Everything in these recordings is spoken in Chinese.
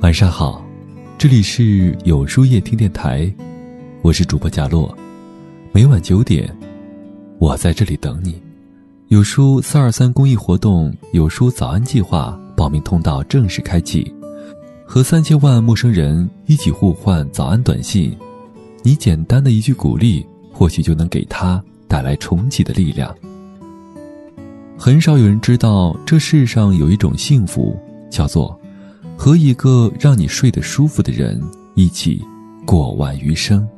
晚上好，这里是有书夜听电台，我是主播贾洛。每晚九点，我在这里等你。有书四二三公益活动，有书早安计划报名通道正式开启，和三千万陌生人一起互换早安短信。你简单的一句鼓励，或许就能给他带来重启的力量。很少有人知道，这世上有一种幸福，叫做。和一个让你睡得舒服的人一起过完余生。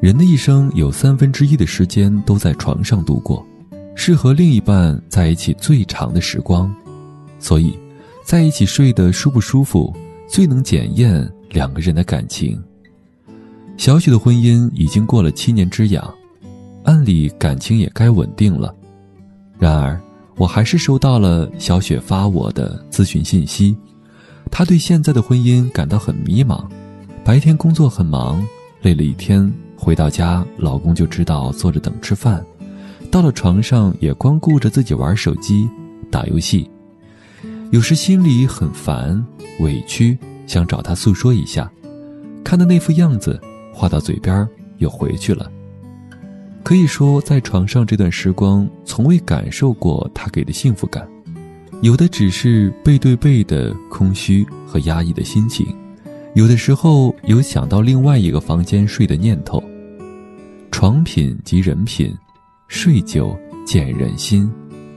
人的一生有三分之一的时间都在床上度过，是和另一半在一起最长的时光。所以，在一起睡得舒不舒服，最能检验两个人的感情。小雪的婚姻已经过了七年之痒，按理感情也该稳定了。然而，我还是收到了小雪发我的咨询信息。她对现在的婚姻感到很迷茫，白天工作很忙，累了一天回到家，老公就知道坐着等吃饭，到了床上也光顾着自己玩手机、打游戏，有时心里很烦、委屈，想找他诉说一下，看到那副样子，话到嘴边又回去了。可以说，在床上这段时光，从未感受过他给的幸福感。有的只是背对背的空虚和压抑的心情，有的时候有想到另外一个房间睡的念头。床品即人品，睡久见人心。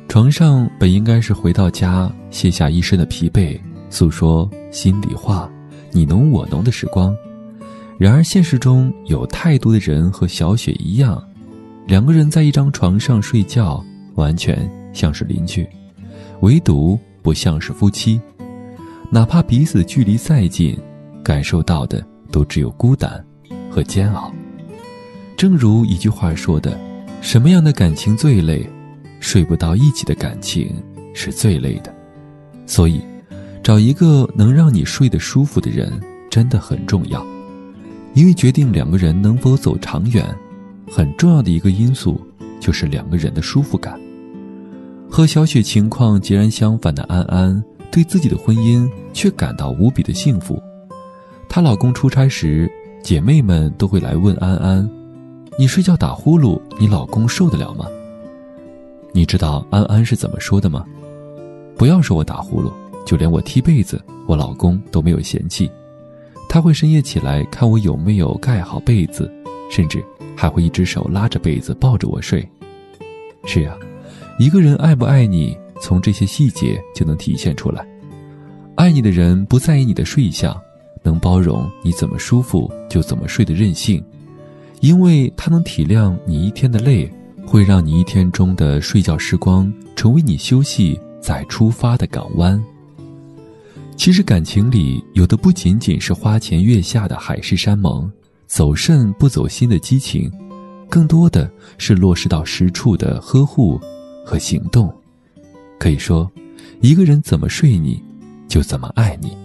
床上本应该是回到家卸下一身的疲惫，诉说心里话，你侬我侬的时光。然而现实中有太多的人和小雪一样，两个人在一张床上睡觉，完全像是邻居。唯独不像是夫妻，哪怕彼此距离再近，感受到的都只有孤单和煎熬。正如一句话说的：“什么样的感情最累？睡不到一起的感情是最累的。”所以，找一个能让你睡得舒服的人真的很重要，因为决定两个人能否走长远，很重要的一个因素就是两个人的舒服感。和小雪情况截然相反的安安，对自己的婚姻却感到无比的幸福。她老公出差时，姐妹们都会来问安安：“你睡觉打呼噜，你老公受得了吗？”你知道安安是怎么说的吗？不要说我打呼噜，就连我踢被子，我老公都没有嫌弃。他会深夜起来看我有没有盖好被子，甚至还会一只手拉着被子抱着我睡。是呀。一个人爱不爱你，从这些细节就能体现出来。爱你的人不在意你的睡相，能包容你怎么舒服就怎么睡的任性，因为他能体谅你一天的累，会让你一天中的睡觉时光成为你休息再出发的港湾。其实感情里有的不仅仅是花前月下的海誓山盟，走肾不走心的激情，更多的是落实到实处的呵护。和行动，可以说，一个人怎么睡你，就怎么爱你。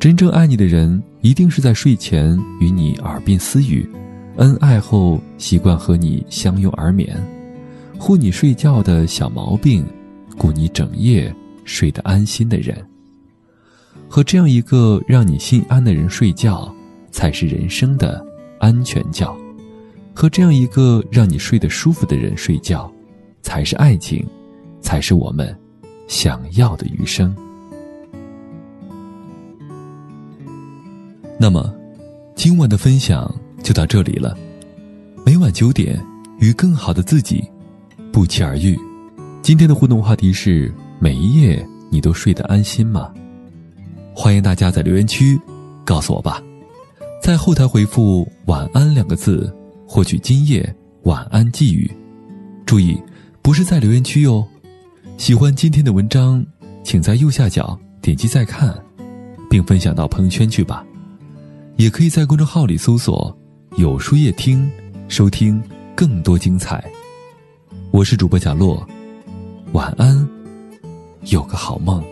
真正爱你的人，一定是在睡前与你耳鬓私语，恩爱后习惯和你相拥而眠，护你睡觉的小毛病，顾你整夜睡得安心的人。和这样一个让你心安的人睡觉，才是人生的安全觉；和这样一个让你睡得舒服的人睡觉。才是爱情，才是我们想要的余生。那么，今晚的分享就到这里了。每晚九点，与更好的自己不期而遇。今天的互动话题是：每一夜你都睡得安心吗？欢迎大家在留言区告诉我吧。在后台回复“晚安”两个字，获取今夜晚安寄语。注意。不是在留言区哟，喜欢今天的文章，请在右下角点击再看，并分享到朋友圈去吧。也可以在公众号里搜索“有书夜听”，收听更多精彩。我是主播贾洛，晚安，有个好梦。